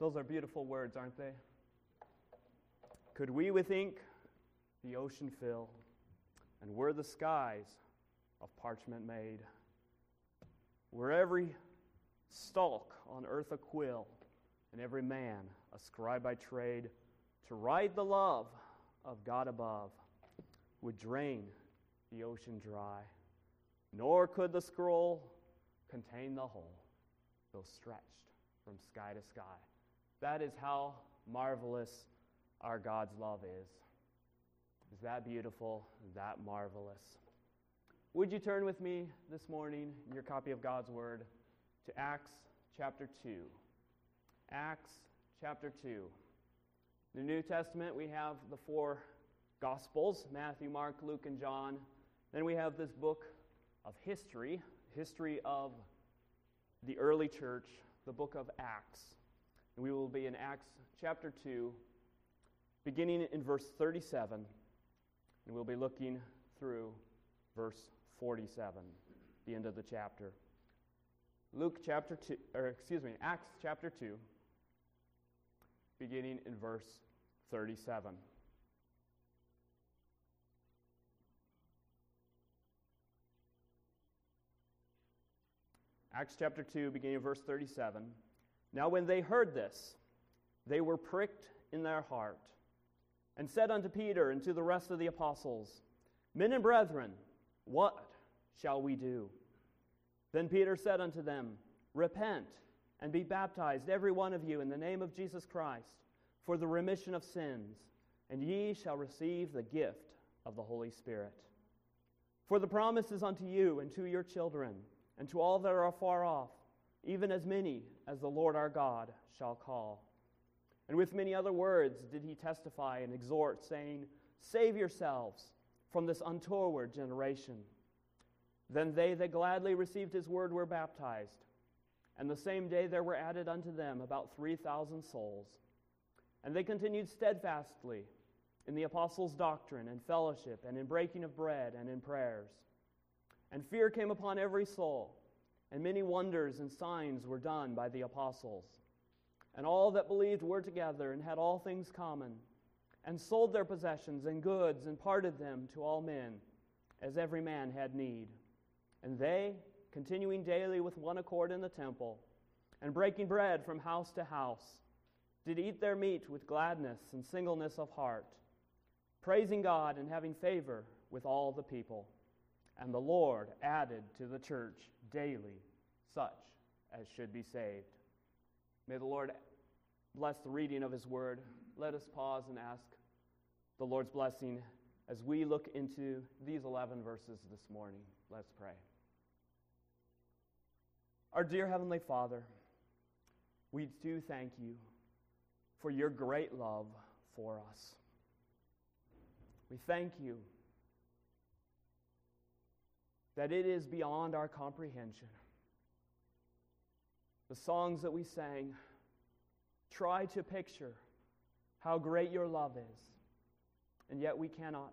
Those are beautiful words, aren't they? Could we with ink the ocean fill, and were the skies of parchment made? Were every stalk on earth a quill, and every man a scribe by trade, to write the love of God above would drain the ocean dry, nor could the scroll contain the whole, though stretched from sky to sky. That is how marvelous our God's love is. Is that beautiful? That marvelous? Would you turn with me this morning in your copy of God's Word to Acts chapter 2? Acts chapter 2. In the New Testament, we have the four Gospels Matthew, Mark, Luke, and John. Then we have this book of history, history of the early church, the book of Acts. And we will be in Acts chapter 2, beginning in verse 37, and we'll be looking through verse 47, the end of the chapter. Luke chapter 2, or excuse me, Acts chapter 2, beginning in verse 37. Acts chapter 2, beginning of verse 37. Now, when they heard this, they were pricked in their heart, and said unto Peter and to the rest of the apostles, Men and brethren, what shall we do? Then Peter said unto them, Repent and be baptized, every one of you, in the name of Jesus Christ, for the remission of sins, and ye shall receive the gift of the Holy Spirit. For the promise is unto you and to your children, and to all that are far off, even as many as the Lord our God shall call. And with many other words did he testify and exhort, saying, Save yourselves from this untoward generation. Then they that gladly received his word were baptized. And the same day there were added unto them about 3,000 souls. And they continued steadfastly in the apostles' doctrine and fellowship, and in breaking of bread and in prayers. And fear came upon every soul, and many wonders and signs were done by the apostles. And all that believed were together and had all things common, and sold their possessions and goods, and parted them to all men, as every man had need. And they, continuing daily with one accord in the temple, and breaking bread from house to house, did eat their meat with gladness and singleness of heart, praising God and having favor with all the people. And the Lord added to the church daily such as should be saved. May the Lord bless the reading of his word. Let us pause and ask the Lord's blessing as we look into these 11 verses this morning. Let's pray. Our dear Heavenly Father, we do thank you for your great love for us. We thank you that it is beyond our comprehension. The songs that we sang try to picture how great your love is, and yet we cannot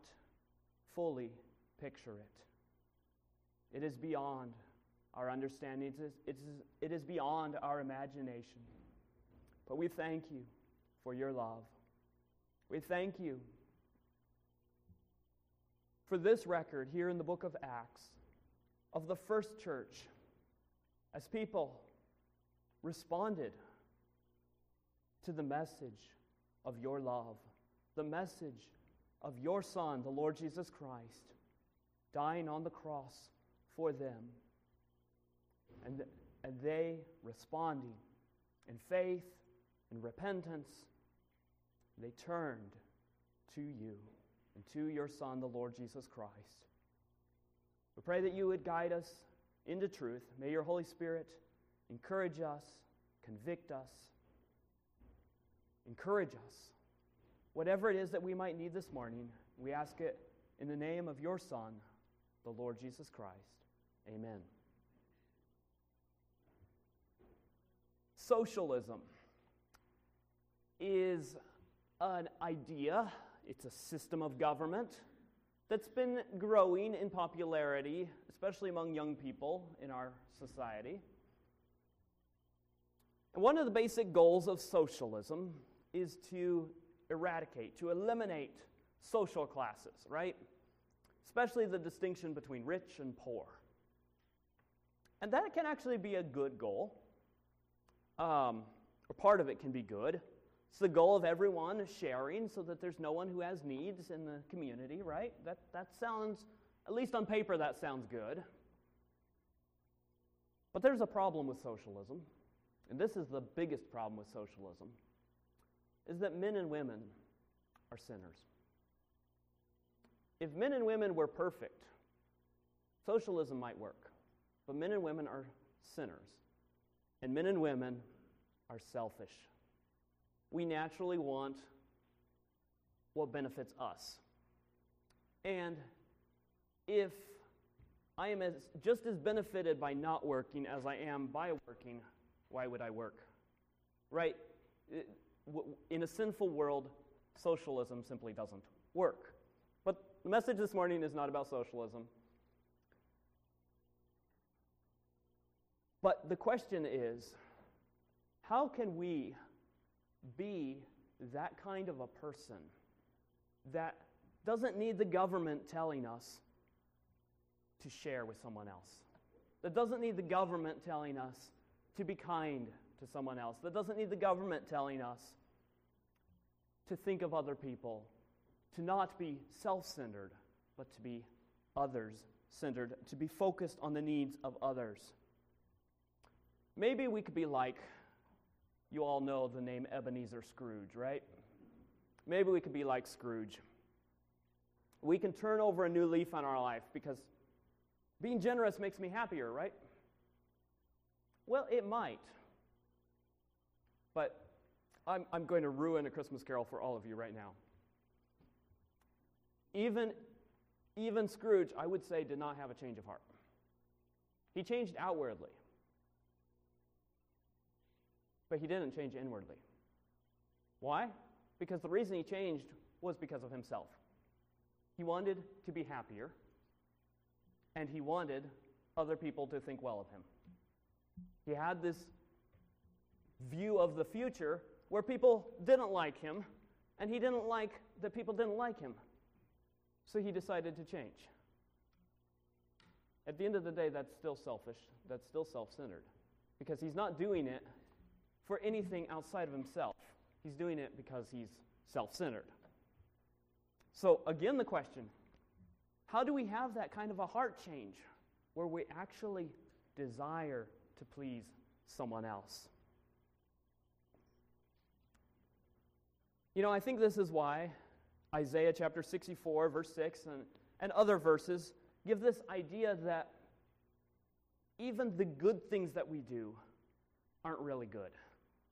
fully picture it. It is beyond our understanding, it is, it is, it is beyond our imagination. But we thank you for your love. We thank you for this record here in the book of Acts of the first church as people responded to the message of your love, the message of your Son, the Lord Jesus Christ, dying on the cross for them and, and they responding in faith and repentance, they turned to you and to your Son, the Lord Jesus Christ. We pray that you would guide us into truth. May your Holy Spirit encourage us, convict us, encourage us. Whatever it is that we might need this morning, we ask it in the name of your Son, the Lord Jesus Christ. Amen. Socialism is an idea, it's a system of government that's been growing in popularity, especially among young people in our society. And one of the basic goals of socialism is to eradicate, to eliminate social classes, right? Especially the distinction between rich and poor. And that can actually be a good goal. Um, or part of it can be good. It's the goal of everyone sharing so that there's no one who has needs in the community, right? That, that sounds, at least on paper, that sounds good. But there's a problem with socialism, and this is the biggest problem with socialism, is that men and women are sinners. If men and women were perfect, socialism might work. But men and women are sinners, and men and women are selfish. We naturally want what benefits us. And if I am as, just as benefited by not working as I am by working, why would I work? Right? In a sinful world, socialism simply doesn't work. But the message this morning is not about socialism. But the question is how can we be that kind of a person that doesn't need the government telling us to share with someone else? That doesn't need the government telling us to be kind to someone else? That doesn't need the government telling us to think of other people, to not be self centered, but to be others centered, to be focused on the needs of others. Maybe we could be like, you all know the name Ebenezer Scrooge, right? Maybe we could be like Scrooge. We can turn over a new leaf on our life because being generous makes me happier, right? Well, it might. But I'm, I'm going to ruin a Christmas carol for all of you right now. Even, even Scrooge, I would say, did not have a change of heart. He changed outwardly but he didn't change inwardly. Why? Because the reason he changed was because of himself. He wanted to be happier, and he wanted other people to think well of him. He had this view of the future where people didn't like him, and he didn't like that people didn't like him. So he decided to change. At the end of the day, that's still selfish. That's still self centered. Because he's not doing it for anything outside of himself. He's doing it because he's self centered. So, again, the question how do we have that kind of a heart change where we actually desire to please someone else? You know, I think this is why Isaiah chapter 64, verse 6, and, and other verses give this idea that even the good things that we do aren't really good.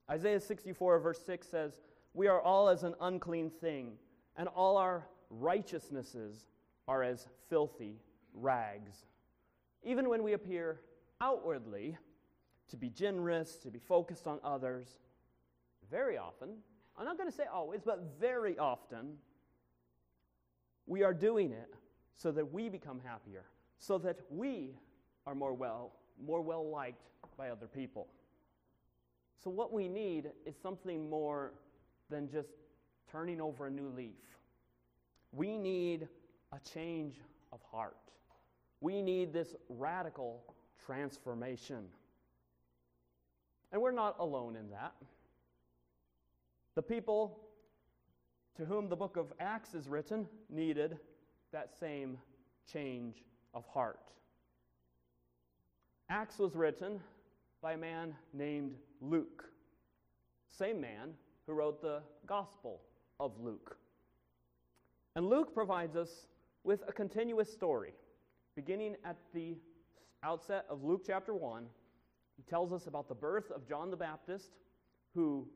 Isaiah 64, verse 6 says, We are all as an unclean thing, and all our righteousnesses are as filthy rags. Even when we appear outwardly to be generous, to be focused on others, very often, I'm not going to say always, but very often, we are doing it so that we become happier, so that we are more well, more well liked by other people. So, what we need is something more than just turning over a new leaf. We need a change of heart. We need this radical transformation. And we're not alone in that. The people to whom the book of Acts is written needed that same change of heart. Acts was written by a man named Luke, same man who wrote the Gospel of Luke. And Luke provides us with a continuous story. Beginning at the outset of Luke chapter 1, he tells us about the birth of John the Baptist, who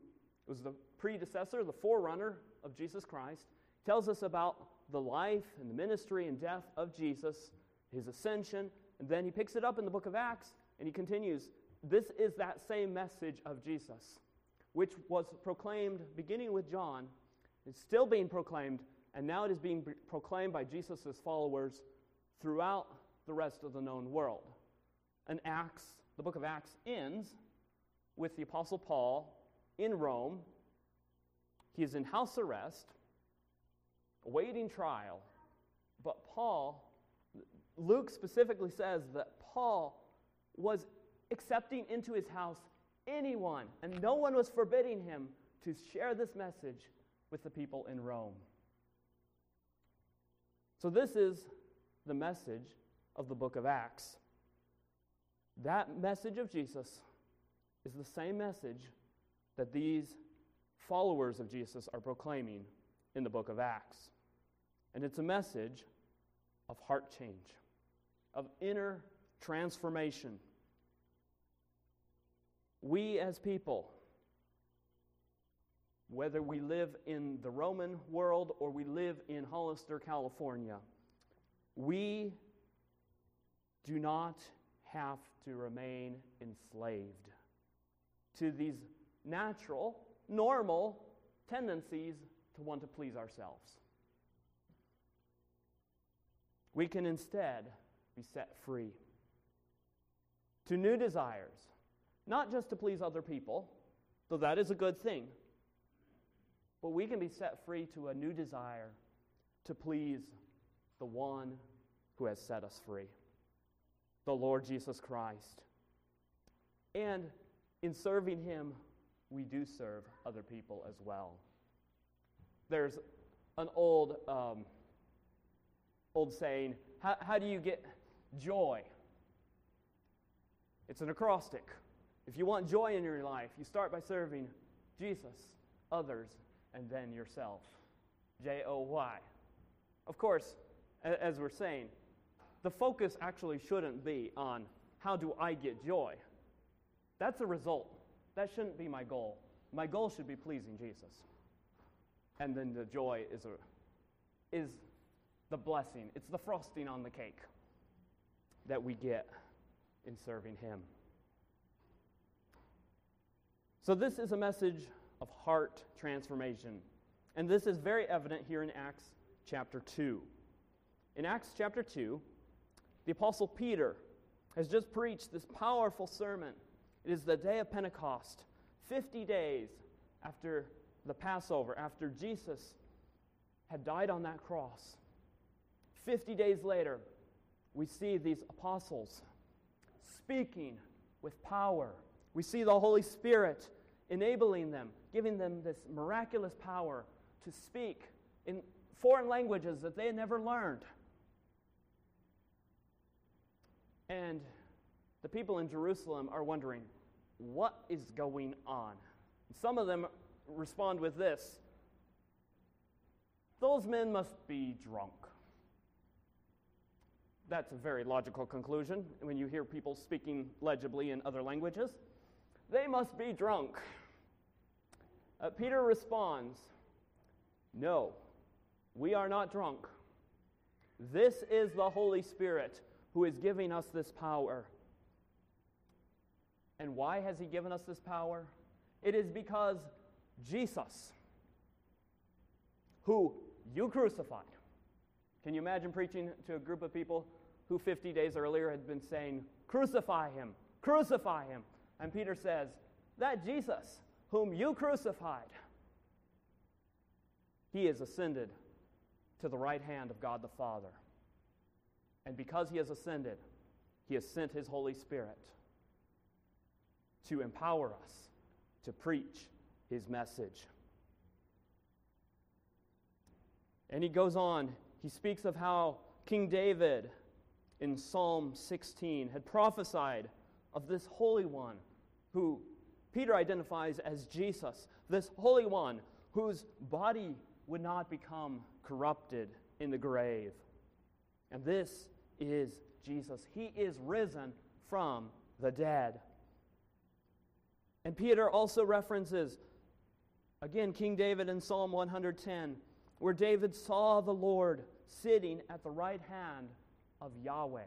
was the predecessor, the forerunner of Jesus Christ. He tells us about the life and the ministry and death of Jesus, his ascension, and then he picks it up in the book of Acts and he continues this is that same message of Jesus, which was proclaimed beginning with John. It's still being proclaimed, and now it is being proclaimed by Jesus' followers throughout the rest of the known world. And Acts, the book of Acts, ends with the Apostle Paul in Rome. He is in house arrest, awaiting trial. But Paul, Luke specifically says that Paul was accepting into his house anyone, and no one was forbidding him to share this message with the people in Rome. So, this is the message of the book of Acts. That message of Jesus is the same message that these followers of Jesus are proclaiming in the book of Acts. And it's a message of heart change, of inner transformation. We as people, whether we live in the Roman world or we live in Hollister, California, we do not have to remain enslaved to these natural, normal tendencies to want to please ourselves. We can instead be set free to new desires, not just to please other people, though that is a good thing, but we can be set free to a new desire to please the one who has set us free the Lord Jesus Christ. And in serving Him, we do serve other people as well. There's an old, um, old saying how, how do you get joy? It's an acrostic. If you want joy in your life, you start by serving Jesus, others, and then yourself. J O Y. Of course, as we're saying, the focus actually shouldn't be on how do I get joy. That's a result. That shouldn't be my goal. My goal should be pleasing Jesus. And then the joy is, a, is the blessing, it's the frosting on the cake that we get in serving Him. So, this is a message of heart transformation. And this is very evident here in Acts chapter 2. In Acts chapter 2, the Apostle Peter has just preached this powerful sermon. It is the day of Pentecost, 50 days after the Passover, after Jesus had died on that cross. 50 days later, we see these apostles speaking with power. We see the Holy Spirit enabling them, giving them this miraculous power to speak in foreign languages that they had never learned. And the people in Jerusalem are wondering, what is going on? Some of them respond with this Those men must be drunk. That's a very logical conclusion when you hear people speaking legibly in other languages. They must be drunk. Uh, Peter responds, No, we are not drunk. This is the Holy Spirit who is giving us this power. And why has he given us this power? It is because Jesus, who you crucified. Can you imagine preaching to a group of people who 50 days earlier had been saying, Crucify him, crucify him? And Peter says, That Jesus, whom you crucified, he is ascended to the right hand of God the Father. And because he has ascended, he has sent his Holy Spirit to empower us to preach his message. And he goes on, he speaks of how King David in Psalm 16 had prophesied of this Holy One who Peter identifies as Jesus, this Holy One whose body would not become corrupted in the grave. And this is Jesus. He is risen from the dead. And Peter also references, again, King David in Psalm 110, where David saw the Lord sitting at the right hand of Yahweh.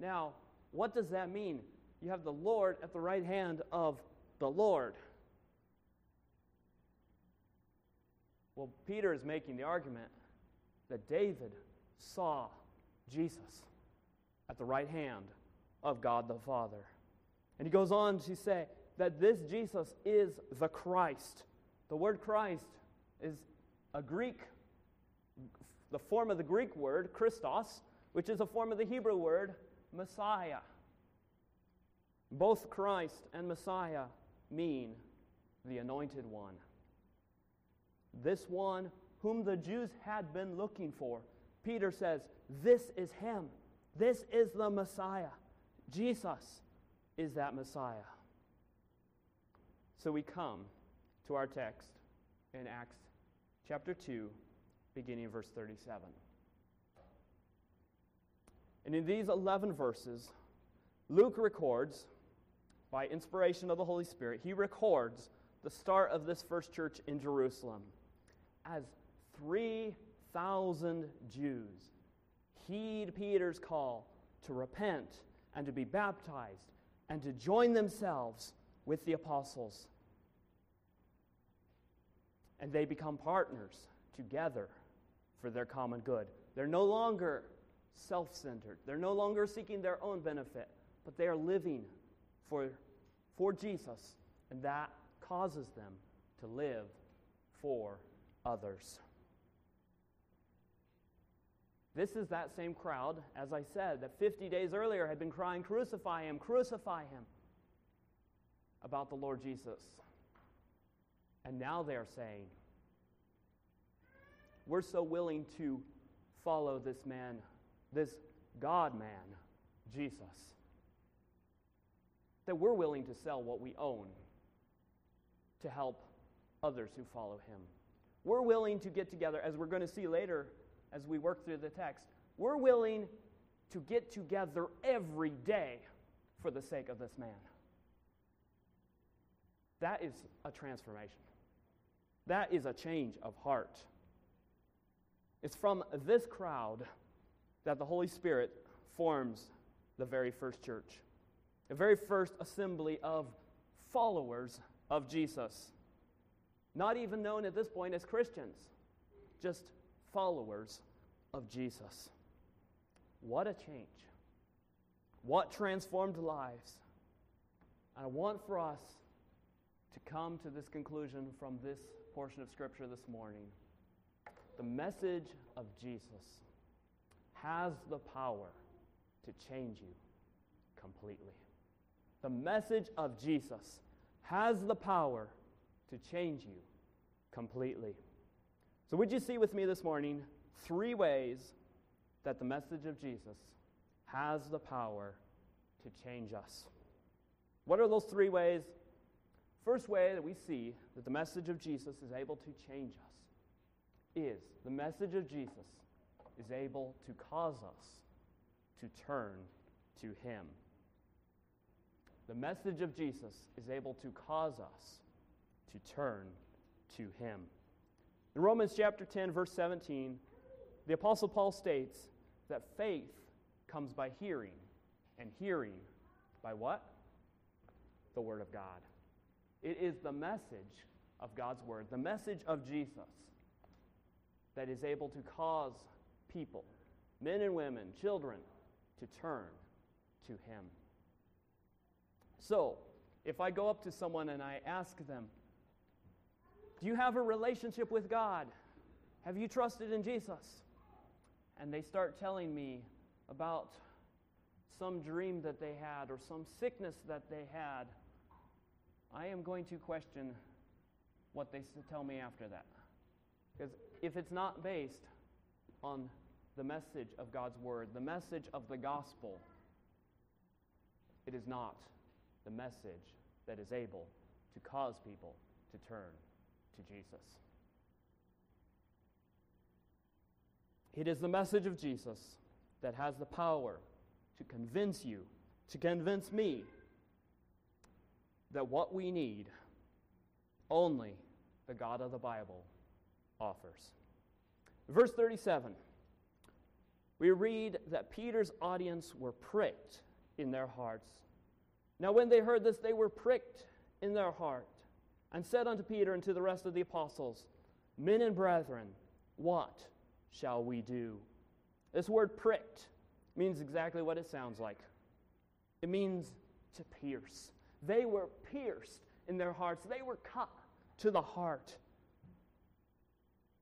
Now, what does that mean? You have the Lord at the right hand of the Lord. Well, Peter is making the argument that David saw Jesus at the right hand of God the Father. And he goes on to say that this Jesus is the Christ. The word Christ is a Greek, the form of the Greek word, Christos, which is a form of the Hebrew word, Messiah. Both Christ and Messiah mean the anointed one. This one whom the Jews had been looking for. Peter says, This is him. This is the Messiah. Jesus is that Messiah. So we come to our text in Acts chapter 2, beginning in verse 37. And in these 11 verses, Luke records, by inspiration of the Holy Spirit, he records the start of this first church in Jerusalem as 3,000 Jews heed Peter's call to repent and to be baptized and to join themselves with the apostles. And they become partners together for their common good. They're no longer self centered, they're no longer seeking their own benefit, but they are living for, for Jesus, and that causes them to live for others. This is that same crowd, as I said, that 50 days earlier had been crying, Crucify him, crucify him, about the Lord Jesus. And now they are saying, We're so willing to follow this man, this God man, Jesus, that we're willing to sell what we own to help others who follow him. We're willing to get together, as we're going to see later as we work through the text. We're willing to get together every day for the sake of this man. That is a transformation. That is a change of heart. It's from this crowd that the Holy Spirit forms the very first church, the very first assembly of followers of Jesus. Not even known at this point as Christians, just followers of Jesus. What a change. What transformed lives. And I want for us to come to this conclusion from this portion of Scripture this morning. The message of Jesus has the power to change you completely. The message of Jesus has the power to change you completely. So, would you see with me this morning three ways that the message of Jesus has the power to change us? What are those three ways? First way that we see that the message of Jesus is able to change us is the message of Jesus is able to cause us to turn to Him. The message of Jesus is able to cause us to turn to Him. In Romans chapter 10, verse 17, the Apostle Paul states that faith comes by hearing, and hearing by what? The Word of God. It is the message of God's Word, the message of Jesus, that is able to cause people, men and women, children, to turn to Him. So, if I go up to someone and I ask them, Do you have a relationship with God? Have you trusted in Jesus? And they start telling me about some dream that they had or some sickness that they had. I am going to question what they tell me after that. Because if it's not based on the message of God's Word, the message of the gospel, it is not the message that is able to cause people to turn to Jesus. It is the message of Jesus that has the power to convince you, to convince me, that what we need, only the God of the Bible offers. Verse 37, we read that Peter's audience were pricked in their hearts. Now, when they heard this, they were pricked in their heart and said unto Peter and to the rest of the apostles, Men and brethren, what shall we do? This word pricked means exactly what it sounds like it means to pierce. They were pierced in their hearts, they were cut to the heart.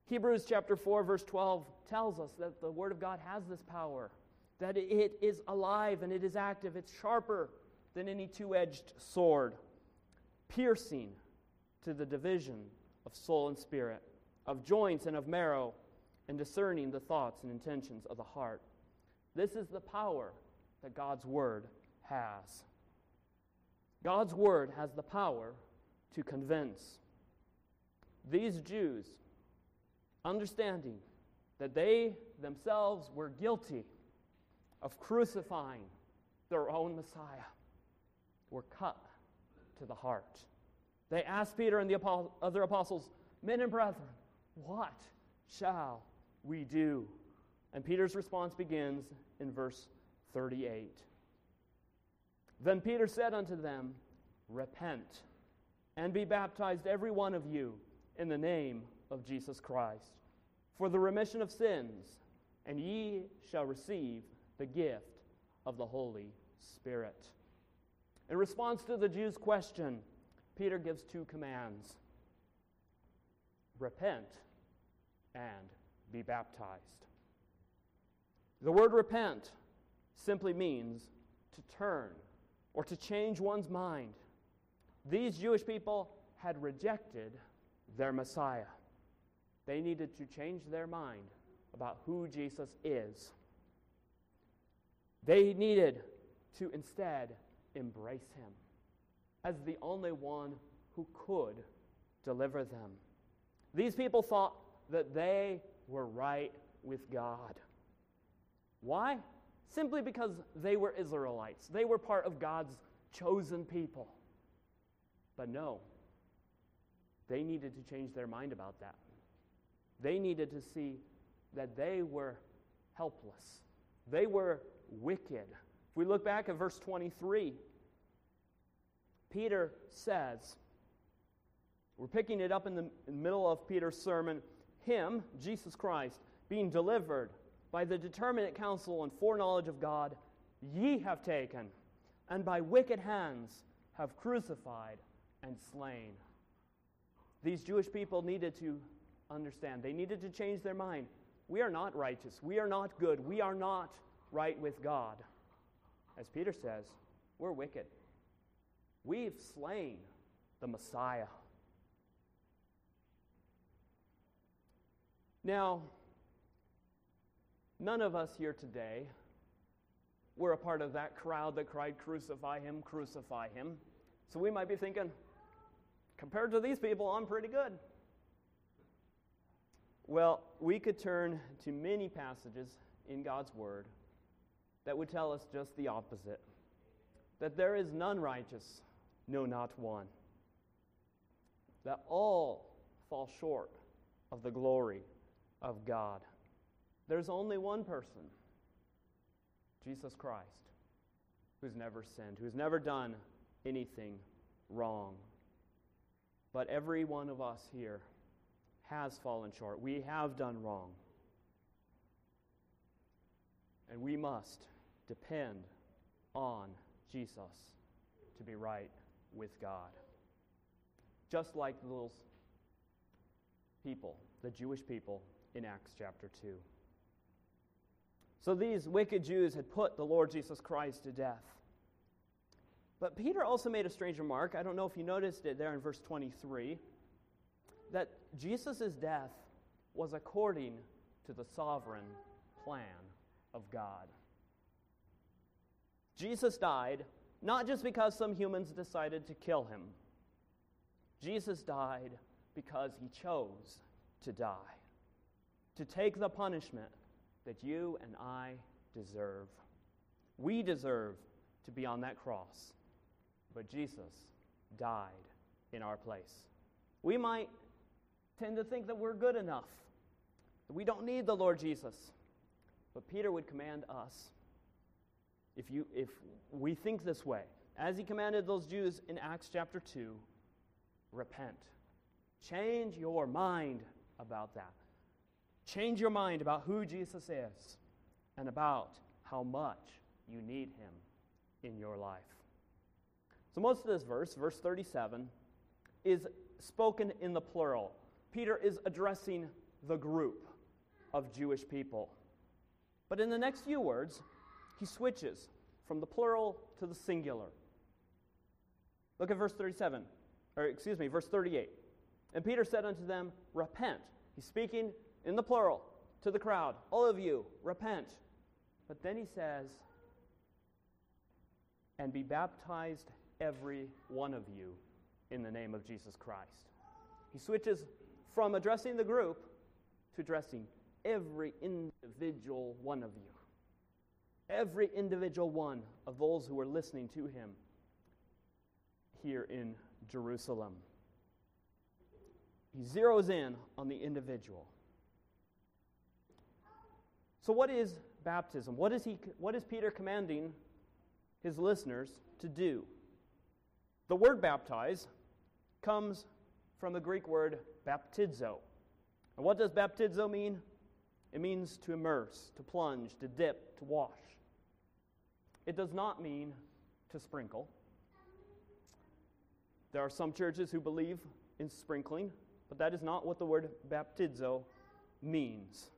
Hebrews chapter 4, verse 12 tells us that the Word of God has this power, that it is alive and it is active. It's sharper than any two edged sword, piercing to the division of soul and spirit, of joints and of marrow, and discerning the thoughts and intentions of the heart. This is the power that God's Word has. God's Word has the power to convince. These Jews, understanding that they themselves were guilty of crucifying their own Messiah, were cut to the heart. They asked Peter and the other apostles, Men and brethren, what shall we do? And Peter's response begins in verse 38. Then Peter said unto them, Repent and be baptized, every one of you, in the name of Jesus Christ, for the remission of sins, and ye shall receive the gift of the Holy Spirit. In response to the Jews' question, Peter gives two commands repent and be baptized. The word repent simply means to turn or to change one's mind. These Jewish people had rejected their Messiah. They needed to change their mind about who Jesus is. They needed to instead embrace him as the only one who could deliver them. These people thought that they were right with God. Why? Simply because they were Israelites. They were part of God's chosen people. But no, they needed to change their mind about that. They needed to see that they were helpless, they were wicked. If we look back at verse 23, Peter says, we're picking it up in the middle of Peter's sermon, Him, Jesus Christ, being delivered by the determinate counsel and foreknowledge of God, ye have taken, and by wicked hands have crucified and slain. These Jewish people needed to understand, they needed to change their mind. We are not righteous. We are not good. We are not right with God. As Peter says, we're wicked. We've slain the Messiah. Now, none of us here today were a part of that crowd that cried, Crucify him, crucify him. So we might be thinking, compared to these people, I'm pretty good. Well, we could turn to many passages in God's Word that would tell us just the opposite that there is none righteous, no, not one. That all fall short of the glory of God. There's only one person, Jesus Christ, who's never sinned, who's never done anything wrong. But every one of us here has fallen short. We have done wrong. And we must depend on Jesus to be right with God. Just like those people, the Jewish people in Acts chapter 2. So these wicked Jews had put the Lord Jesus Christ to death. But Peter also made a strange remark. I don't know if you noticed it there in verse 23 that Jesus' death was according to the sovereign plan of God. Jesus died not just because some humans decided to kill him, Jesus died because he chose to die, to take the punishment that you and I deserve. We deserve to be on that cross, but Jesus died in our place. We might tend to think that we're good enough, that we don't need the Lord Jesus. But Peter would command us, if, you, if we think this way, as he commanded those Jews in Acts chapter 2, repent. Change your mind about that. Change your mind about who Jesus is and about how much you need him in your life. So, most of this verse, verse 37, is spoken in the plural. Peter is addressing the group of Jewish people. But in the next few words, he switches from the plural to the singular. Look at verse 37, or excuse me, verse 38. And Peter said unto them, Repent. He's speaking in the plural to the crowd. All of you, repent. But then he says, And be baptized, every one of you, in the name of Jesus Christ. He switches from addressing the group to addressing every individual one of you. Every individual one of those who are listening to him here in Jerusalem. He zeroes in on the individual. So, what is baptism? What is, he, what is Peter commanding his listeners to do? The word baptize comes from the Greek word baptizo. And what does baptizo mean? It means to immerse, to plunge, to dip, to wash. It does not mean to sprinkle. There are some churches who believe in sprinkling, but that is not what the word baptizo means.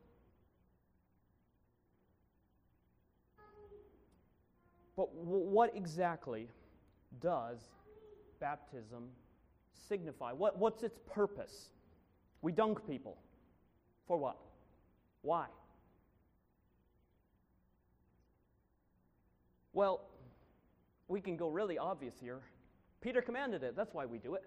But what exactly does baptism signify? What, what's its purpose? We dunk people. For what? Why? Well, we can go really obvious here. Peter commanded it. That's why we do it.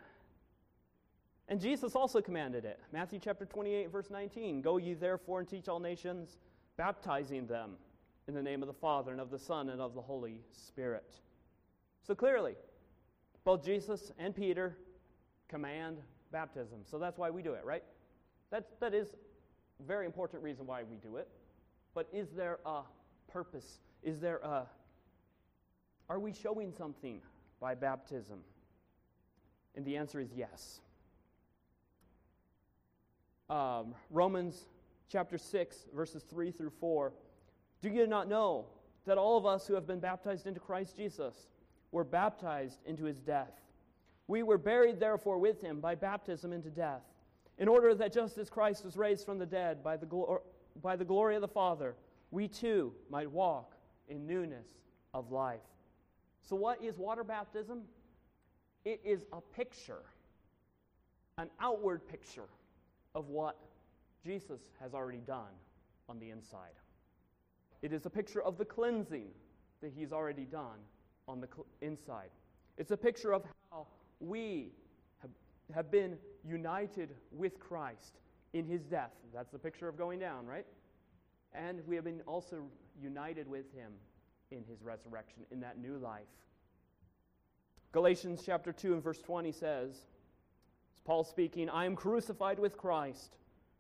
And Jesus also commanded it. Matthew chapter 28, verse 19 Go ye therefore and teach all nations, baptizing them in the name of the Father and of the Son and of the Holy Spirit. So clearly, both Jesus and Peter command baptism. So that's why we do it, right? That, that is a very important reason why we do it. But is there a purpose? Is there a. Are we showing something by baptism? And the answer is yes. Um, Romans chapter 6, verses 3 through 4. Do you not know that all of us who have been baptized into Christ Jesus were baptized into his death? We were buried, therefore, with him by baptism into death, in order that just as Christ was raised from the dead by the, glo- by the glory of the Father, we too might walk in newness of life. So, what is water baptism? It is a picture, an outward picture of what Jesus has already done on the inside. It is a picture of the cleansing that he's already done on the cl- inside. It's a picture of how we have, have been united with Christ in his death. That's the picture of going down, right? And we have been also united with him in his resurrection, in that new life. Galatians chapter 2 and verse 20 says, it's Paul speaking, I am crucified with Christ.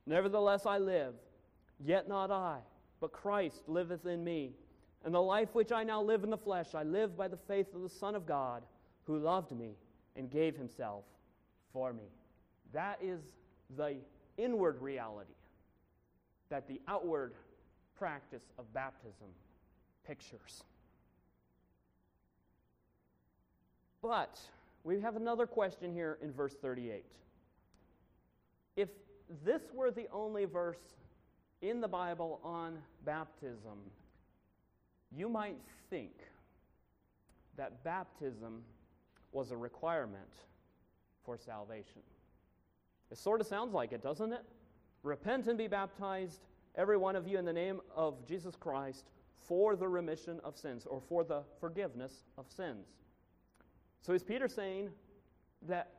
Nevertheless I live, yet not I, but Christ liveth in me. And the life which I now live in the flesh, I live by the faith of the Son of God, who loved me and gave himself for me. That is the inward reality that the outward practice of baptism pictures. But we have another question here in verse 38. If this were the only verse in the Bible on baptism, you might think that baptism was a requirement for salvation. It sort of sounds like it, doesn't it? Repent and be baptized, every one of you, in the name of Jesus Christ for the remission of sins or for the forgiveness of sins. So is Peter saying that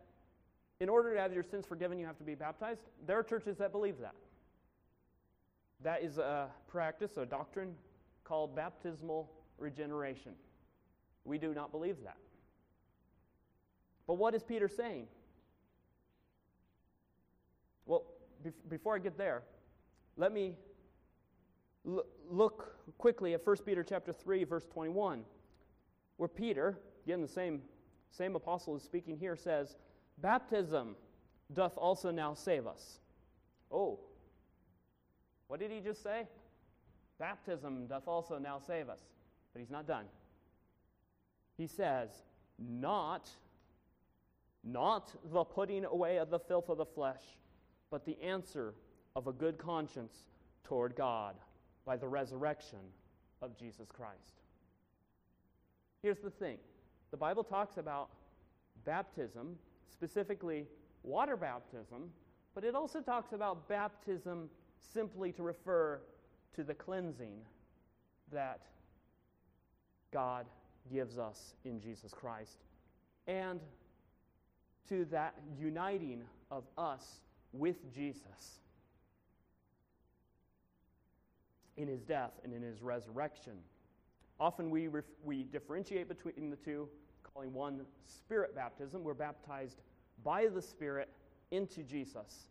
in order to have your sins forgiven, you have to be baptized? There are churches that believe that. That is a practice, a doctrine called baptismal regeneration. We do not believe that. But what is Peter saying? Well, before I get there, let me look quickly at 1 Peter chapter 3 verse 21 where Peter, again the same same apostle is speaking here says, "Baptism doth also now save us." Oh. What did he just say? Baptism doth also now save us. But he's not done. He says, not not the putting away of the filth of the flesh, but the answer of a good conscience toward God by the resurrection of Jesus Christ. Here's the thing the Bible talks about baptism, specifically water baptism, but it also talks about baptism simply to refer to the cleansing that God gives us in Jesus Christ and to that uniting of us with Jesus in his death and in his resurrection. Often we, ref- we differentiate between the two, calling one spirit baptism. We're baptized by the Spirit into Jesus.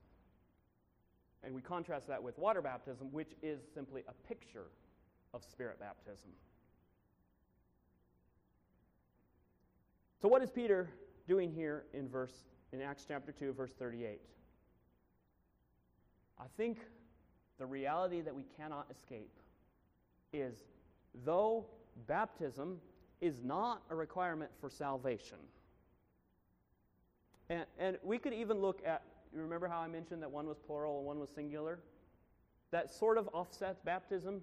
And we contrast that with water baptism, which is simply a picture of spirit baptism. So, what is Peter doing here in verse in Acts chapter 2 verse 38? I think the reality that we cannot escape is though baptism is not a requirement for salvation. And, and we could even look at, you remember how I mentioned that one was plural and one was singular? That sort of offsets baptism.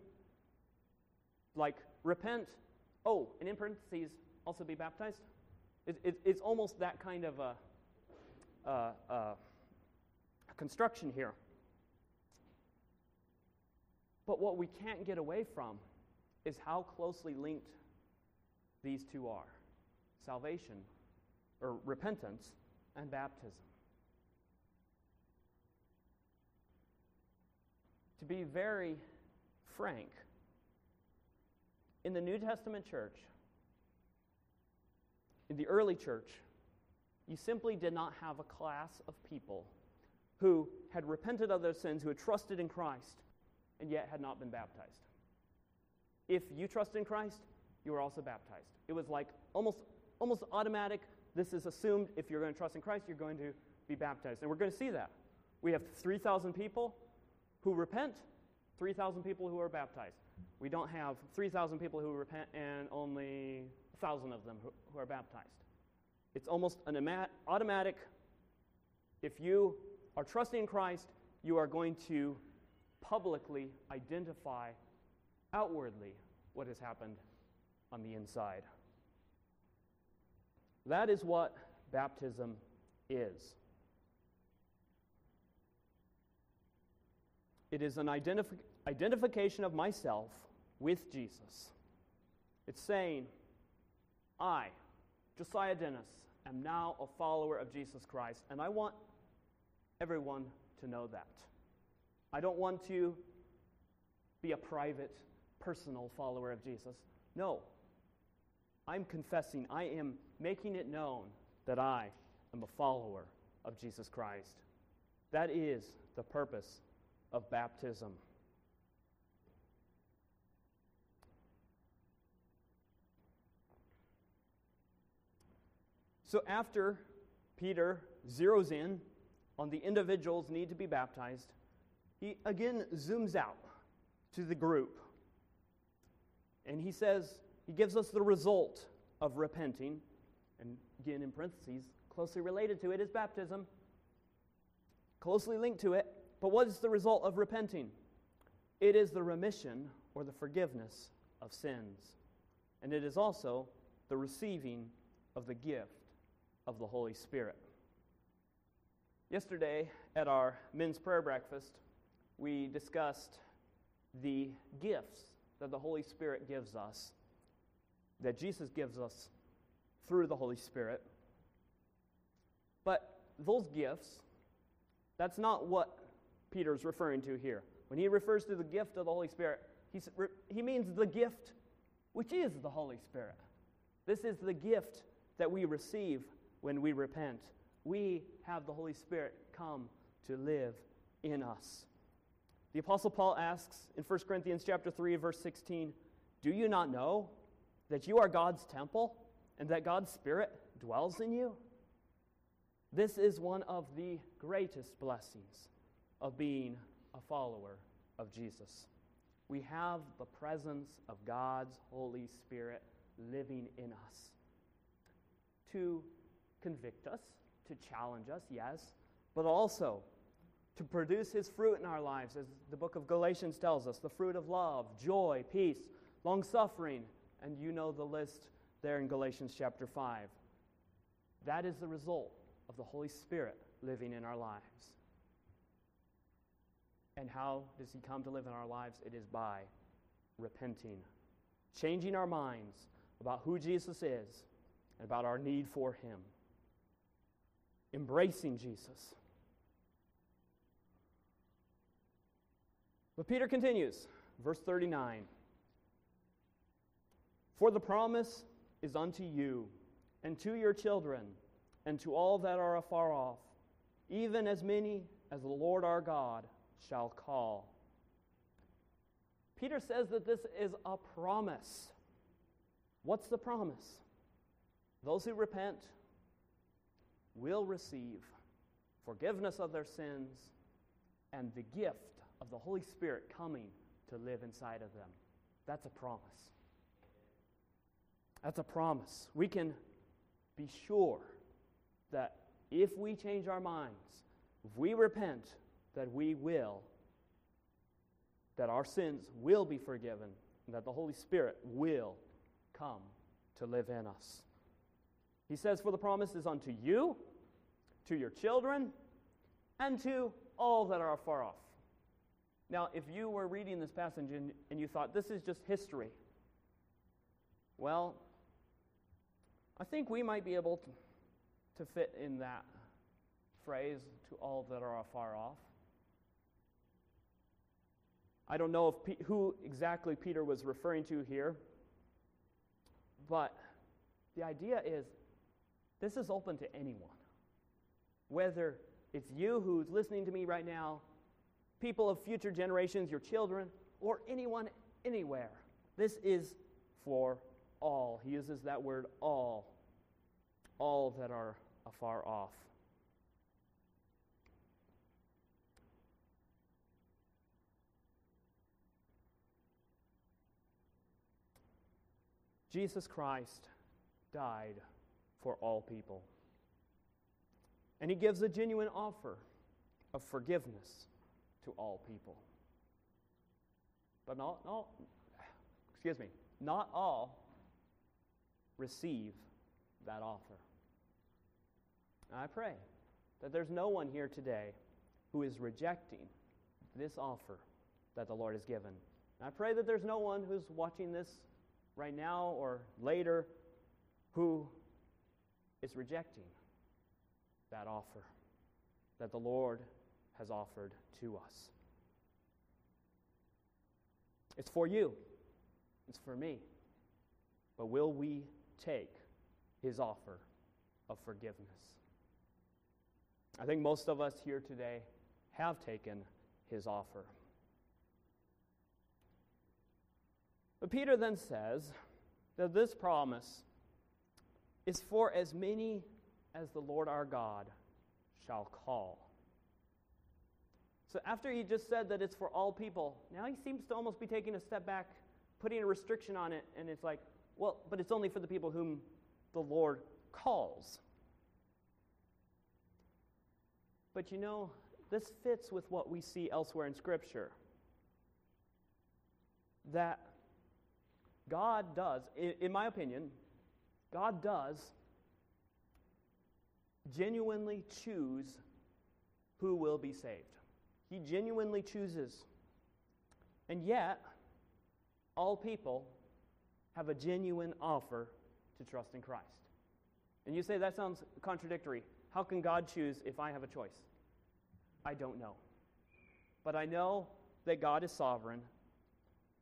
Like, repent, oh, and in parentheses, also be baptized. It, it, it's almost that kind of a, a, a construction here. But what we can't get away from is how closely linked these two are salvation, or repentance, and baptism. To be very frank, in the New Testament church, in the early church, you simply did not have a class of people who had repented of their sins, who had trusted in Christ, and yet had not been baptized. If you trust in Christ, you are also baptized. It was like almost, almost automatic. This is assumed if you're going to trust in Christ, you're going to be baptized. And we're going to see that. We have 3,000 people who repent, 3,000 people who are baptized. We don't have 3,000 people who repent and only 1,000 of them who, who are baptized. It's almost an automatic. If you are trusting in Christ, you are going to publicly identify outwardly what has happened on the inside. That is what baptism is. It is an identif- identification of myself with Jesus. It's saying, I, Josiah Dennis, am now a follower of Jesus Christ, and I want everyone to know that. I don't want to be a private, personal follower of Jesus. No. I'm confessing, I am making it known that I am a follower of Jesus Christ. That is the purpose of baptism. So after Peter zeroes in on the individual's need to be baptized, he again zooms out to the group. And he says, he gives us the result of repenting. And again, in parentheses, closely related to it is baptism, closely linked to it. But what is the result of repenting? It is the remission or the forgiveness of sins. And it is also the receiving of the gift of the Holy Spirit. Yesterday, at our men's prayer breakfast, we discussed the gifts that the Holy Spirit gives us, that Jesus gives us through the Holy Spirit. But those gifts, that's not what Peter's referring to here. When he refers to the gift of the Holy Spirit, he means the gift which is the Holy Spirit. This is the gift that we receive when we repent. We have the Holy Spirit come to live in us. The apostle Paul asks in 1 Corinthians chapter 3 verse 16, "Do you not know that you are God's temple and that God's spirit dwells in you?" This is one of the greatest blessings of being a follower of Jesus. We have the presence of God's Holy Spirit living in us. to convict us, to challenge us, yes, but also to produce his fruit in our lives, as the book of Galatians tells us the fruit of love, joy, peace, long suffering, and you know the list there in Galatians chapter 5. That is the result of the Holy Spirit living in our lives. And how does he come to live in our lives? It is by repenting, changing our minds about who Jesus is and about our need for him, embracing Jesus. But Peter continues, verse 39 For the promise is unto you and to your children and to all that are afar off, even as many as the Lord our God shall call. Peter says that this is a promise. What's the promise? Those who repent will receive forgiveness of their sins and the gift of the Holy Spirit coming to live inside of them. That's a promise. That's a promise. We can be sure that if we change our minds, if we repent, that we will, that our sins will be forgiven, and that the Holy Spirit will come to live in us. He says, For the promise is unto you, to your children, and to all that are far off. Now, if you were reading this passage and, and you thought this is just history, well, I think we might be able to, to fit in that phrase to all that are afar off. I don't know if P- who exactly Peter was referring to here, but the idea is this is open to anyone. Whether it's you who's listening to me right now, people of future generations, your children, or anyone anywhere. This is for all. He uses that word all. All that are afar off. Jesus Christ died for all people. And he gives a genuine offer of forgiveness to all people. But not, not excuse me, not all receive that offer. I pray that there's no one here today who is rejecting this offer that the Lord has given. And I pray that there's no one who's watching this right now or later who is rejecting that offer that the Lord has offered to us. It's for you, it's for me. But will we take his offer of forgiveness? I think most of us here today have taken his offer. But Peter then says that this promise is for as many as the Lord our God shall call. So after he just said that it's for all people, now he seems to almost be taking a step back, putting a restriction on it, and it's like, well, but it's only for the people whom the Lord calls. But you know, this fits with what we see elsewhere in Scripture. That God does, in my opinion, God does genuinely choose who will be saved. He genuinely chooses. And yet, all people have a genuine offer to trust in Christ. And you say that sounds contradictory. How can God choose if I have a choice? I don't know. But I know that God is sovereign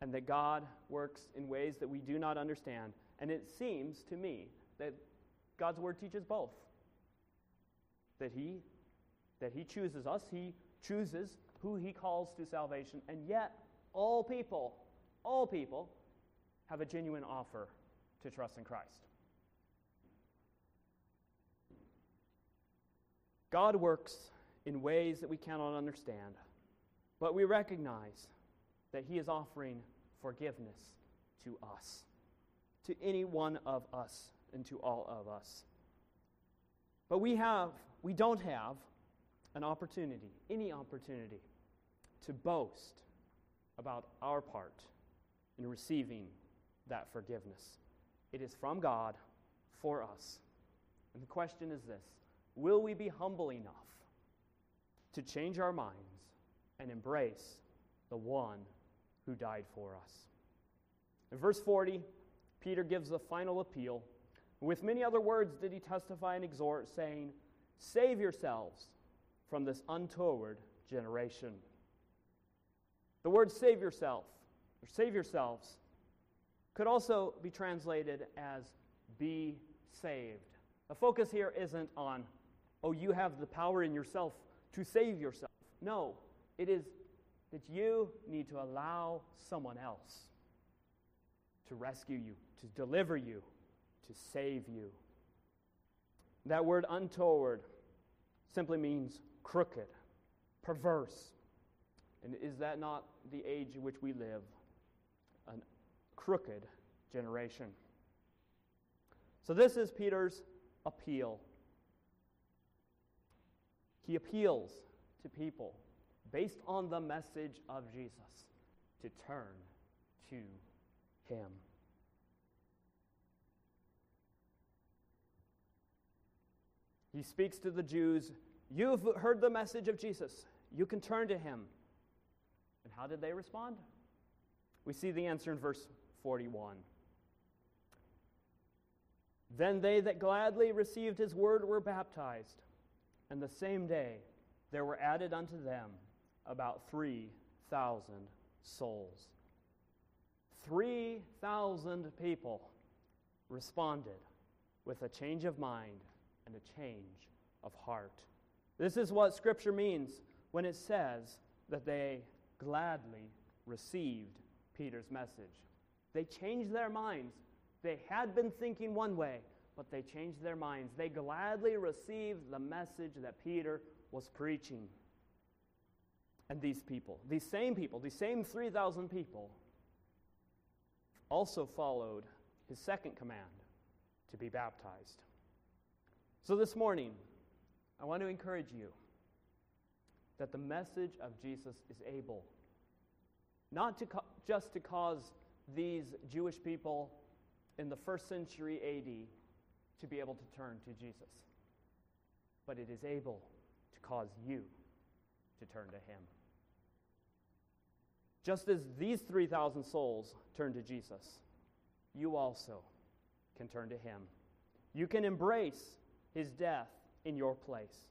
and that God works in ways that we do not understand. And it seems to me that God's word teaches both. That he that he chooses us, he chooses who he calls to salvation, and yet all people, all people have a genuine offer to trust in Christ. God works in ways that we cannot understand, but we recognize that He is offering forgiveness to us, to any one of us, and to all of us. But we have, we don't have an opportunity, any opportunity, to boast about our part in receiving that forgiveness. It is from God for us. And the question is this Will we be humble enough to change our minds and embrace the one who died for us? In verse 40, Peter gives the final appeal. With many other words did he testify and exhort, saying, Save yourselves from this untoward generation. The word save yourself, or save yourselves, could also be translated as be saved. The focus here isn't on, oh, you have the power in yourself to save yourself. No, it is that you need to allow someone else to rescue you, to deliver you, to save you. That word untoward simply means crooked, perverse. And is that not the age in which we live? A crooked generation. So, this is Peter's appeal. He appeals to people based on the message of Jesus to turn to Him. He speaks to the Jews You've heard the message of Jesus. You can turn to Him. And how did they respond? We see the answer in verse 41. Then they that gladly received his word were baptized, and the same day there were added unto them about 3,000 souls. 3,000 people responded with a change of mind and a change of heart. This is what Scripture means when it says that they gladly received Peter's message. They changed their minds. They had been thinking one way, but they changed their minds. They gladly received the message that Peter was preaching. And these people, these same people, these same 3,000 people, also followed his second command to be baptized. So this morning, I want to encourage you that the message of Jesus is able not to co- just to cause these Jewish people in the first century AD to be able to turn to Jesus, but it is able to cause you to turn to Him. Just as these 3,000 souls turned to Jesus, you also can turn to Him. You can embrace His death in your place.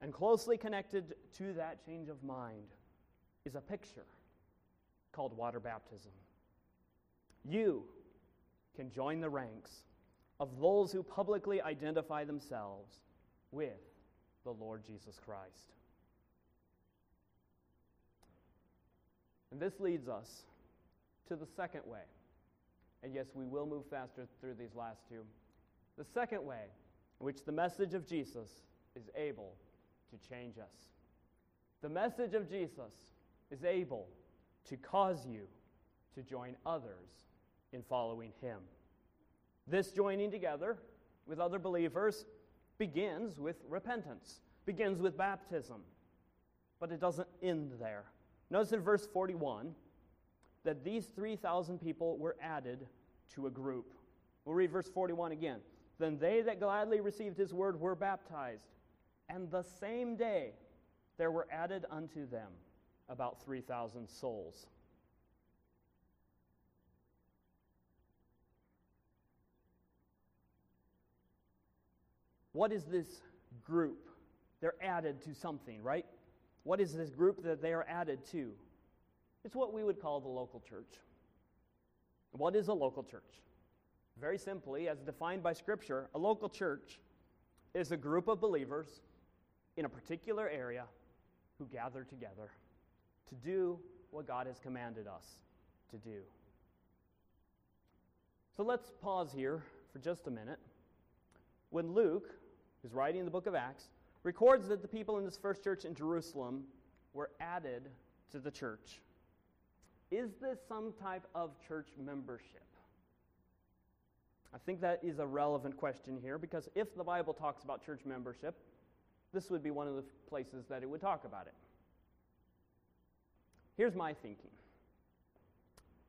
And closely connected to that change of mind is a picture called water baptism. You can join the ranks of those who publicly identify themselves with the Lord Jesus Christ. And this leads us to the second way. And yes, we will move faster through these last two. The second way in which the message of Jesus is able to change us. The message of Jesus is able to cause you to join others in following him. This joining together with other believers begins with repentance, begins with baptism, but it doesn't end there. Notice in verse 41 that these 3,000 people were added to a group. We'll read verse 41 again. Then they that gladly received his word were baptized, and the same day there were added unto them about 3,000 souls. What is this group? They're added to something, right? What is this group that they are added to? It's what we would call the local church. What is a local church? Very simply, as defined by Scripture, a local church is a group of believers in a particular area who gather together to do what God has commanded us to do. So let's pause here for just a minute. When Luke, who's writing the book of Acts, records that the people in this first church in Jerusalem were added to the church, is this some type of church membership? I think that is a relevant question here because if the Bible talks about church membership, this would be one of the places that it would talk about it. Here's my thinking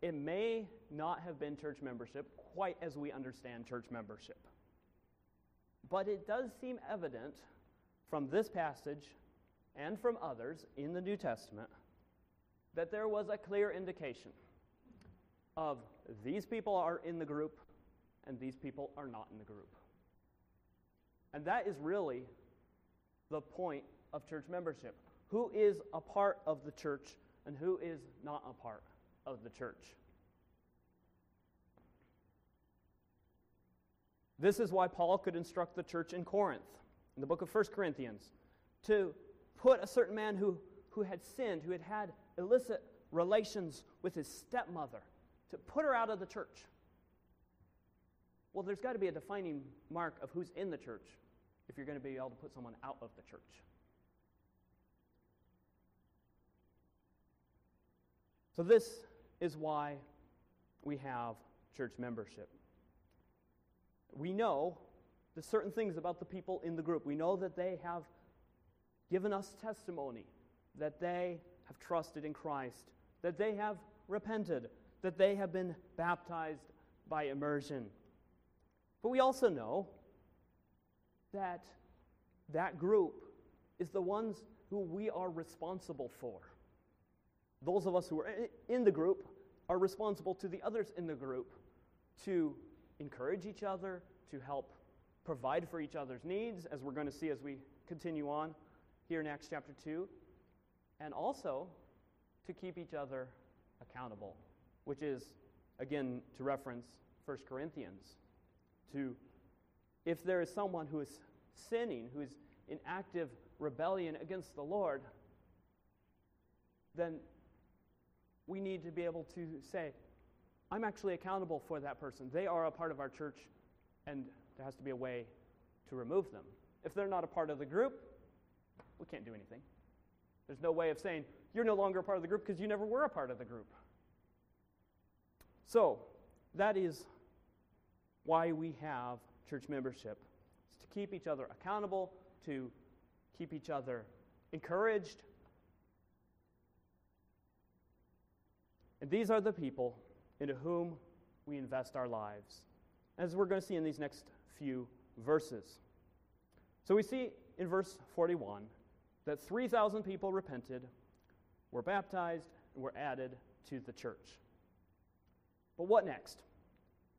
it may not have been church membership quite as we understand church membership. But it does seem evident from this passage and from others in the New Testament that there was a clear indication of these people are in the group and these people are not in the group. And that is really the point of church membership. Who is a part of the church and who is not a part of the church? This is why Paul could instruct the church in Corinth, in the book of 1 Corinthians, to put a certain man who, who had sinned, who had had illicit relations with his stepmother, to put her out of the church. Well, there's got to be a defining mark of who's in the church if you're going to be able to put someone out of the church. So, this is why we have church membership. We know the certain things about the people in the group. We know that they have given us testimony, that they have trusted in Christ, that they have repented, that they have been baptized by immersion. But we also know that that group is the ones who we are responsible for. Those of us who are in the group are responsible to the others in the group to encourage each other, to help provide for each other's needs, as we're going to see as we continue on here in Acts chapter 2, and also to keep each other accountable, which is, again, to reference 1 Corinthians to if there is someone who is sinning, who is in active rebellion against the Lord, then we need to be able to say, I'm actually accountable for that person. They are a part of our church, and there has to be a way to remove them. If they're not a part of the group, we can't do anything. There's no way of saying, you're no longer a part of the group because you never were a part of the group. So, that is why we have church membership. It's to keep each other accountable, to keep each other encouraged. And these are the people into whom we invest our lives, as we're going to see in these next few verses. So we see in verse 41 that 3,000 people repented, were baptized, and were added to the church. But what next?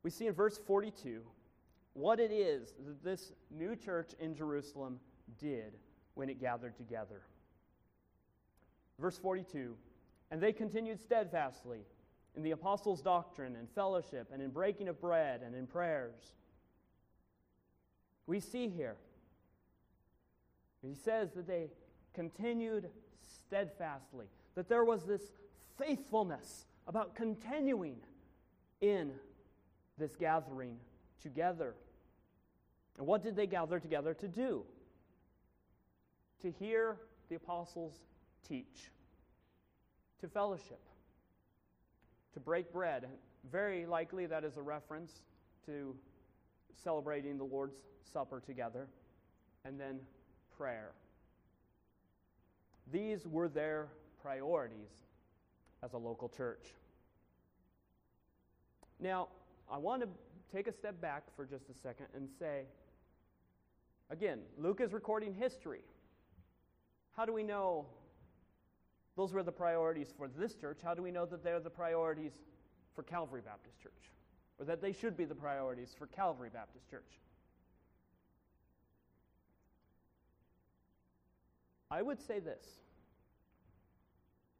We see in verse 42 what it is that this new church in Jerusalem did when it gathered together. Verse 42 And they continued steadfastly in the apostles' doctrine and fellowship, and in breaking of bread and in prayers. We see here, he says that they continued steadfastly, that there was this faithfulness about continuing in this gathering together. And what did they gather together to do? To hear the apostles teach, to fellowship, to break bread. Very likely that is a reference to celebrating the Lord's Supper together, and then prayer. These were their priorities as a local church. Now, I want to take a step back for just a second and say, again, Luke is recording history. How do we know those were the priorities for this church? How do we know that they're the priorities for Calvary Baptist Church? Or that they should be the priorities for Calvary Baptist Church? I would say this.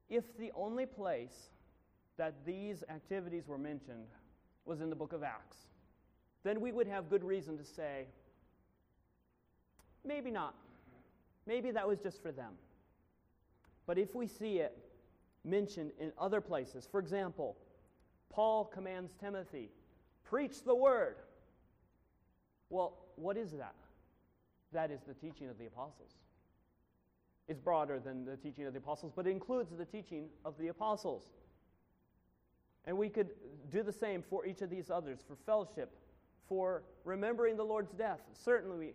If the only place that these activities were mentioned was in the book of Acts, then we would have good reason to say, maybe not. Maybe that was just for them. But if we see it mentioned in other places, for example, Paul commands Timothy, preach the word. Well, what is that? That is the teaching of the apostles. It's broader than the teaching of the apostles, but it includes the teaching of the apostles. And we could do the same for each of these others for fellowship, for remembering the Lord's death. Certainly, we,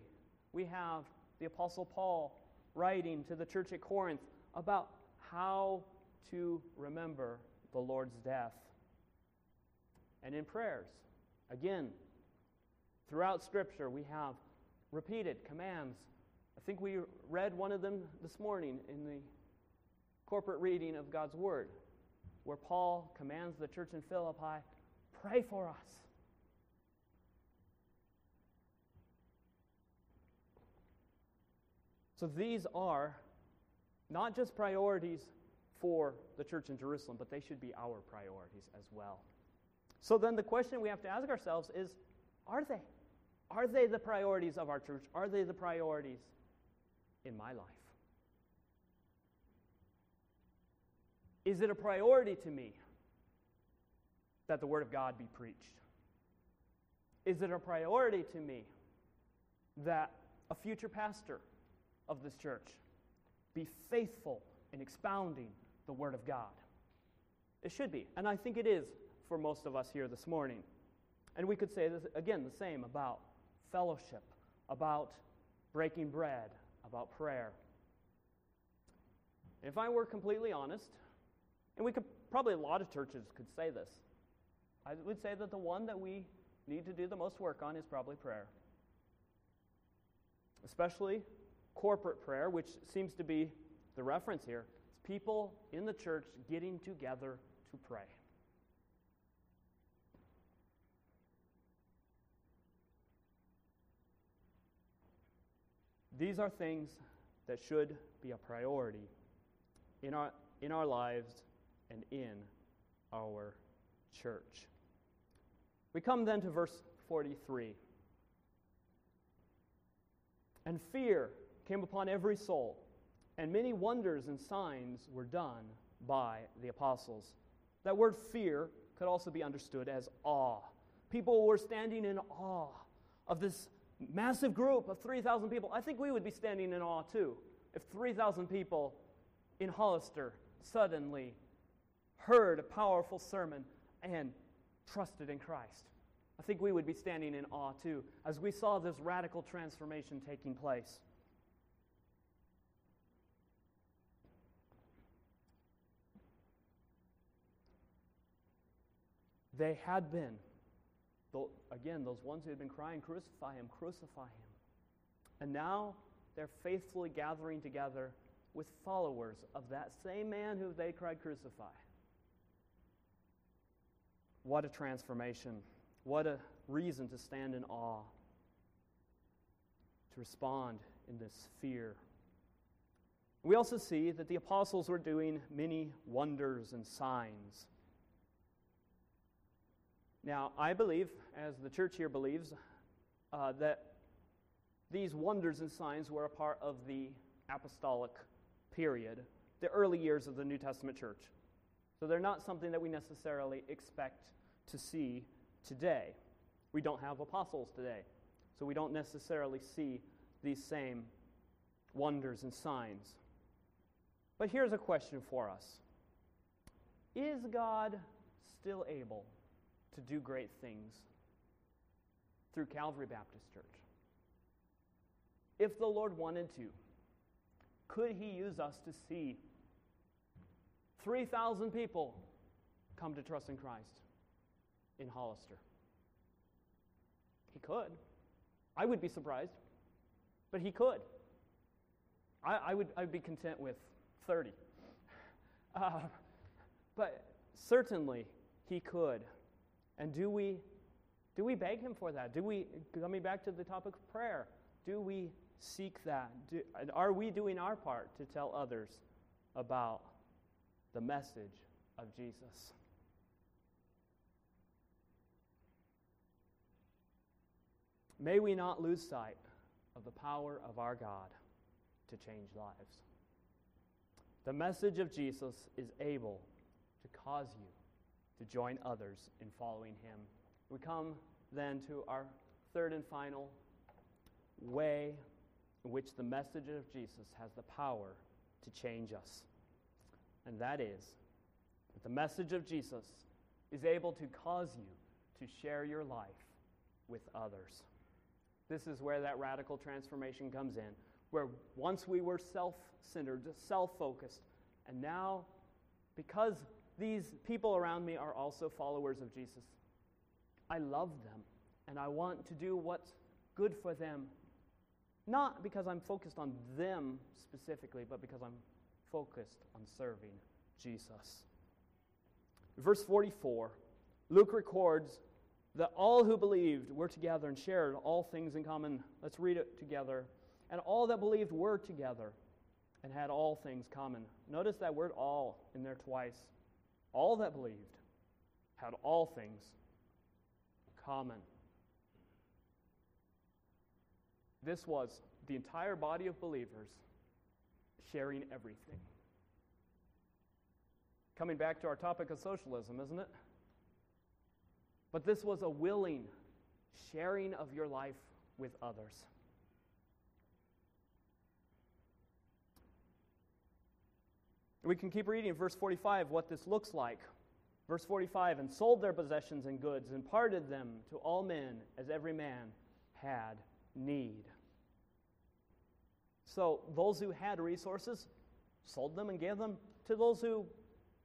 we have the Apostle Paul writing to the church at Corinth about how to remember the Lord's death. And in prayers, again, throughout Scripture, we have repeated commands. I think we read one of them this morning in the corporate reading of God's Word, where Paul commands the church in Philippi pray for us. So these are not just priorities for the church in Jerusalem, but they should be our priorities as well. So then the question we have to ask ourselves is are they? Are they the priorities of our church? Are they the priorities in my life? Is it a priority to me that the Word of God be preached? Is it a priority to me that a future pastor of this church be faithful in expounding the Word of God? It should be, and I think it is for most of us here this morning. And we could say this again the same about fellowship, about breaking bread, about prayer. If I were completely honest, and we could probably a lot of churches could say this, I would say that the one that we need to do the most work on is probably prayer. Especially corporate prayer, which seems to be the reference here. It's people in the church getting together to pray. These are things that should be a priority in our, in our lives and in our church. We come then to verse 43. And fear came upon every soul, and many wonders and signs were done by the apostles. That word fear could also be understood as awe. People were standing in awe of this massive group of 3,000 people. I think we would be standing in awe too if 3,000 people in Hollister suddenly heard a powerful sermon and trusted in Christ. I think we would be standing in awe too as we saw this radical transformation taking place. They had been again, those ones who had been crying, Crucify him, crucify him. And now they're faithfully gathering together with followers of that same man who they cried, Crucify. What a transformation. What a reason to stand in awe, to respond in this fear. We also see that the apostles were doing many wonders and signs. Now, I believe, as the church here believes, uh, that these wonders and signs were a part of the apostolic period, the early years of the New Testament church. So they're not something that we necessarily expect to see today. We don't have apostles today, so we don't necessarily see these same wonders and signs. But here's a question for us Is God still able to do great things through Calvary Baptist Church. If the Lord wanted to, could He use us to see 3,000 people come to trust in Christ in Hollister? He could. I would be surprised, but He could. I, I would I'd be content with 30. Uh, but certainly, He could. And do we, do we beg Him for that? Do we, coming back to the topic of prayer, do we seek that? Do, are we doing our part to tell others about the message of Jesus? May we not lose sight of the power of our God to change lives. The message of Jesus is able to cause you to join others in following him. We come then to our third and final way in which the message of Jesus has the power to change us. And that is that the message of Jesus is able to cause you to share your life with others. This is where that radical transformation comes in, where once we were self centered, self focused, and now, because these people around me are also followers of Jesus, I love them and I want to do what's good for them. Not because I'm focused on them specifically, but because I'm focused on serving Jesus. Verse 44, Luke records that all who believed were together and shared all things in common. Let's read it together. And all that believed were together and had all things common. Notice that word all in there twice. All that believed had all things common. This was the entire body of believers sharing everything. Coming back to our topic of socialism, isn't it? But this was a willing sharing of your life with others. We can keep reading verse 45 what this looks like. Verse 45 and sold their possessions and goods and parted them to all men as every man had need. So those who had resources sold them and gave them to those who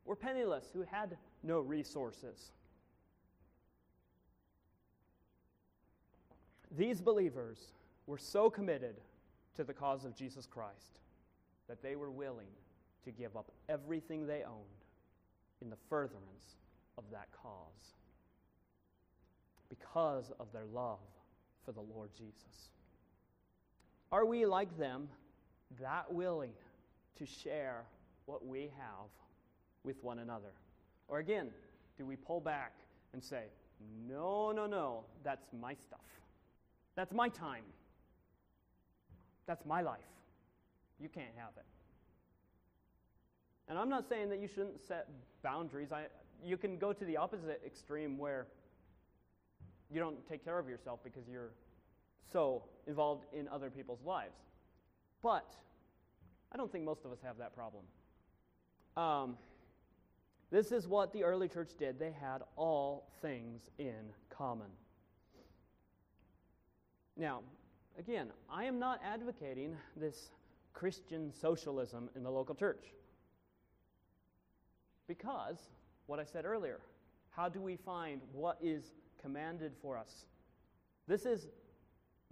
were penniless, who had no resources. These believers were so committed to the cause of Jesus Christ that they were willing to give up everything they owned in the furtherance of that cause because of their love for the Lord Jesus. Are we like them, that willing to share what we have with one another? Or again, do we pull back and say, no, no, no, that's my stuff? That's my time. That's my life. You can't have it. And I'm not saying that you shouldn't set boundaries. I, you can go to the opposite extreme where you don't take care of yourself because you're so involved in other people's lives. But I don't think most of us have that problem. Um, this is what the early church did. They had all things in common. Now, again, I am not advocating this Christian socialism in the local church. Because, what I said earlier, how do we find what is commanded for us? This is,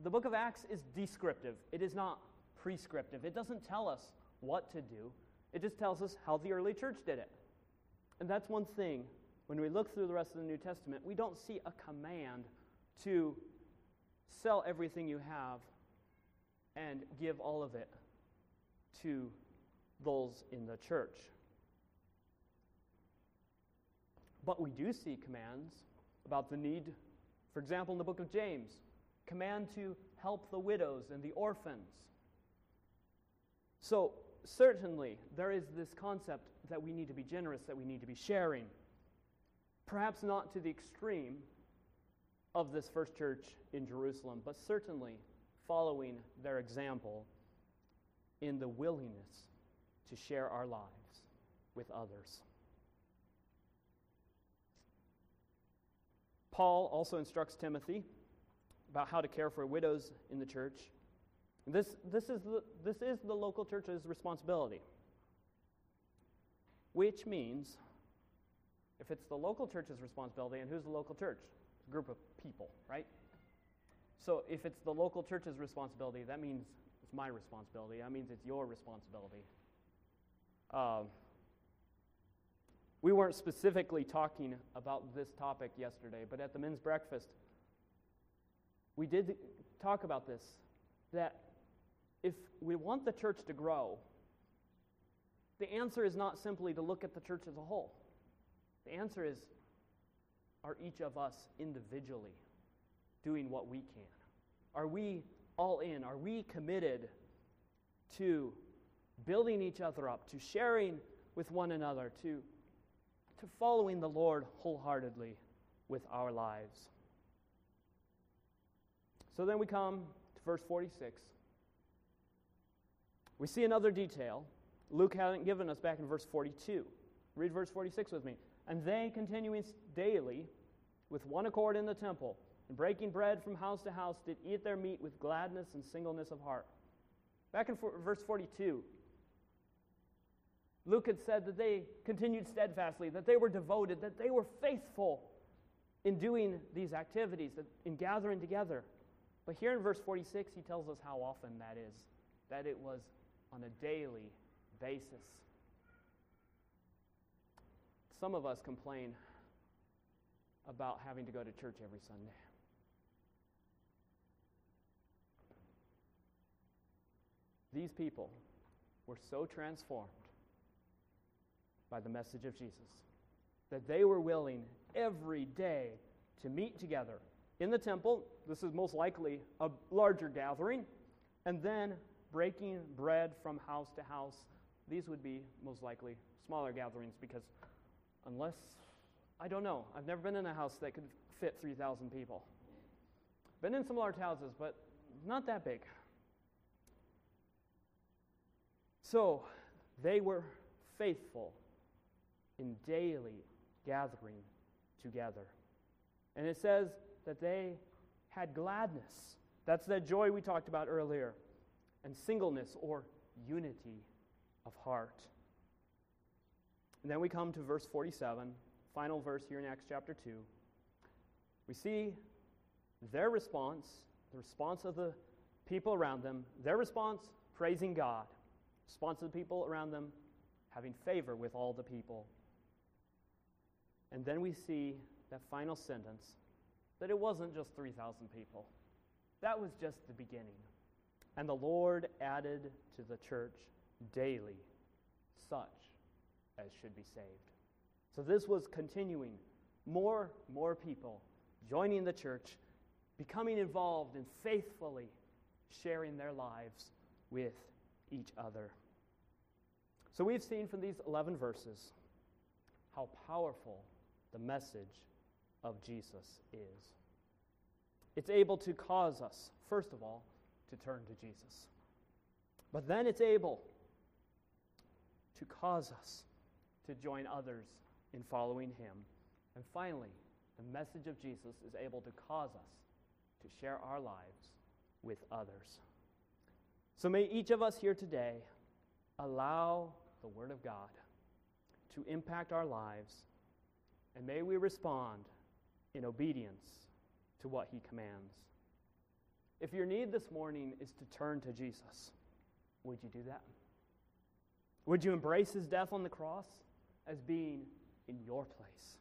the book of Acts is descriptive, it is not prescriptive. It doesn't tell us what to do, it just tells us how the early church did it. And that's one thing. When we look through the rest of the New Testament, we don't see a command to sell everything you have and give all of it to those in the church. But we do see commands about the need, for example, in the book of James, command to help the widows and the orphans. So, certainly, there is this concept that we need to be generous, that we need to be sharing. Perhaps not to the extreme of this first church in Jerusalem, but certainly following their example in the willingness to share our lives with others. Paul also instructs Timothy about how to care for widows in the church. This, this, is the, this is the local church's responsibility, which means if it's the local church's responsibility, and who's the local church? A group of people, right? So if it's the local church's responsibility, that means it's my responsibility. That means it's your responsibility. Um, we weren't specifically talking about this topic yesterday, but at the men's breakfast, we did talk about this that if we want the church to grow, the answer is not simply to look at the church as a whole. The answer is are each of us individually doing what we can? Are we all in? Are we committed to building each other up, to sharing with one another, to to following the Lord wholeheartedly with our lives. So then we come to verse 46. We see another detail Luke hadn't given us back in verse 42. Read verse 46 with me. And they, continuing daily with one accord in the temple, and breaking bread from house to house, did eat their meat with gladness and singleness of heart. Back in for, verse 42, Luke had said that they continued steadfastly, that they were devoted, that they were faithful in doing these activities, in gathering together. But here in verse 46, he tells us how often that is, that it was on a daily basis. Some of us complain about having to go to church every Sunday. These people were so transformed by the message of Jesus that they were willing every day to meet together in the temple. This is most likely a larger gathering. And then breaking bread from house to house. These would be most likely smaller gatherings because, unless, I don't know, I've never been in a house that could fit 3,000 people. Been in some large houses, but not that big. So they were faithful in daily gathering together. And it says that they had gladness. That's that joy we talked about earlier. And singleness or unity of heart. And then we come to verse 47, final verse here in Acts chapter 2. We see their response, the response of the people around them, their response praising God, response of the people around them having favor with all the people. And then we see that final sentence that it wasn't just 3,000 people, that was just the beginning. And the Lord added to the church daily such as should be saved. So this was continuing. More, more people joining the church, becoming involved and faithfully sharing their lives with each other. So we've seen from these 11 verses how powerful the message of Jesus is. It's able to cause us, first of all, to turn to Jesus. But then it's able to cause us to join others in following Him. And finally, the message of Jesus is able to cause us to share our lives with others. So may each of us here today allow the Word of God to impact our lives and may we respond in obedience to what he commands. If your need this morning is to turn to Jesus, would you do that? Would you embrace his death on the cross as being in your place?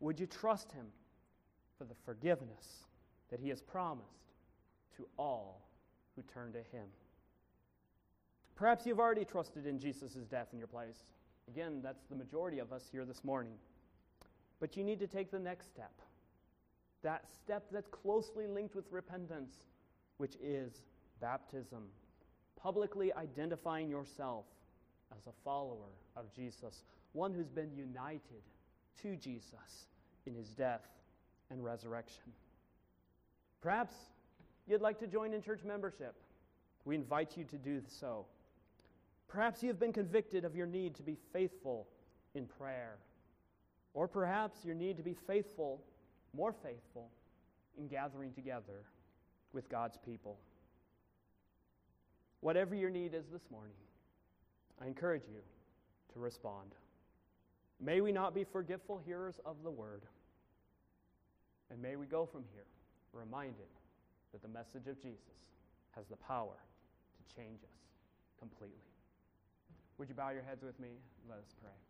Would you trust him for the forgiveness that he has promised to all who turn to him? Perhaps you've already trusted in Jesus' death in your place. Again, that's the majority of us here this morning. But you need to take the next step. That step that's closely linked with repentance, which is baptism. Publicly identifying yourself as a follower of Jesus, one who's been united to Jesus in his death and resurrection. Perhaps you'd like to join in church membership. We invite you to do so. Perhaps you've been convicted of your need to be faithful in prayer or perhaps your need to be faithful, more faithful, in gathering together with God's people. Whatever your need is this morning, I encourage you to respond. May we not be forgetful hearers of the word. And may we go from here reminded that the message of Jesus has the power to change us completely. Would you bow your heads with me? Let us pray.